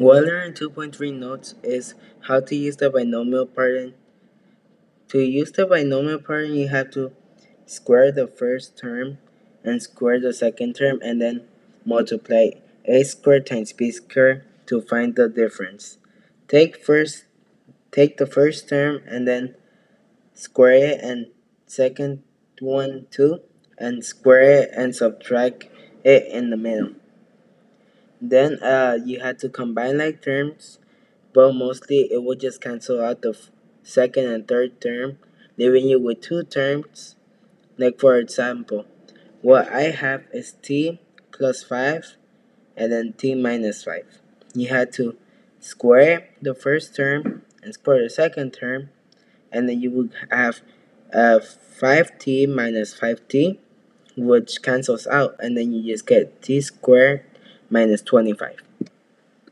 Learned in 2.3 notes is how to use the binomial pattern. To use the binomial pattern, you have to square the first term and square the second term and then multiply a squared times b squared to find the difference. Take first take the first term and then square it and second one too and square it and subtract it in the middle. Then uh, you had to combine like terms, but mostly it would just cancel out the second and third term, leaving you with two terms. Like for example, what I have is t plus 5 and then t minus 5. You had to square the first term and square the second term, and then you would have uh, 5t minus 5t, which cancels out, and then you just get t squared minus 25.